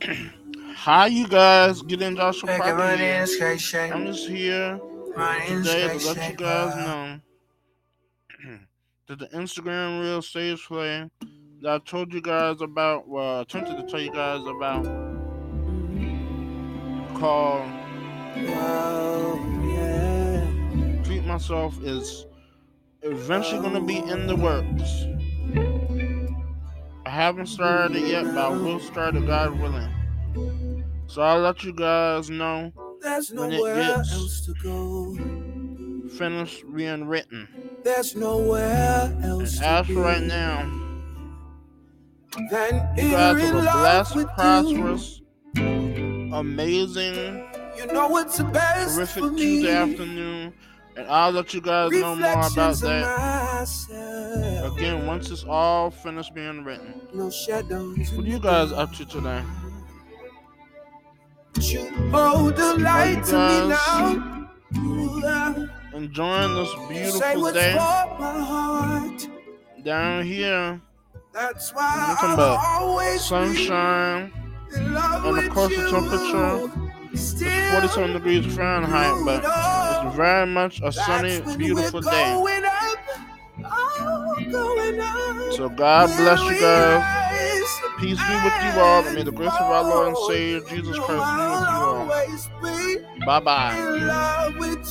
How you guys getting Joshua Make it Parker money here? in. I'm just here today to let you guys uh, know that the Instagram Reel stage play that I told you guys about, well, I attempted to tell you guys about, called Oh, yeah. Treat Myself is eventually going to be in the works. I haven't started it yet, but I will start it, God willing. So I'll let you guys know There's When it nowhere gets- else to go. finished being written. There's nowhere And else to as for right now, than you guys have a blessed, with you. prosperous, amazing, You know what's the best terrific for me. Tuesday afternoon. And I'll let you guys know more about that. Again once it's all finished being written. No shadows. What are you guys up to today? You hold the light to me now. Enjoying this Say beautiful what's day my heart. down here. That's why but always sunshine. be in love and of course the temperature It's 47 degrees Fahrenheit, but it's very much a sunny, beautiful day. So God bless you guys. Peace be with you all, and may the grace of our Lord and? Savior Jesus Christ be with you all. Bye bye. in love with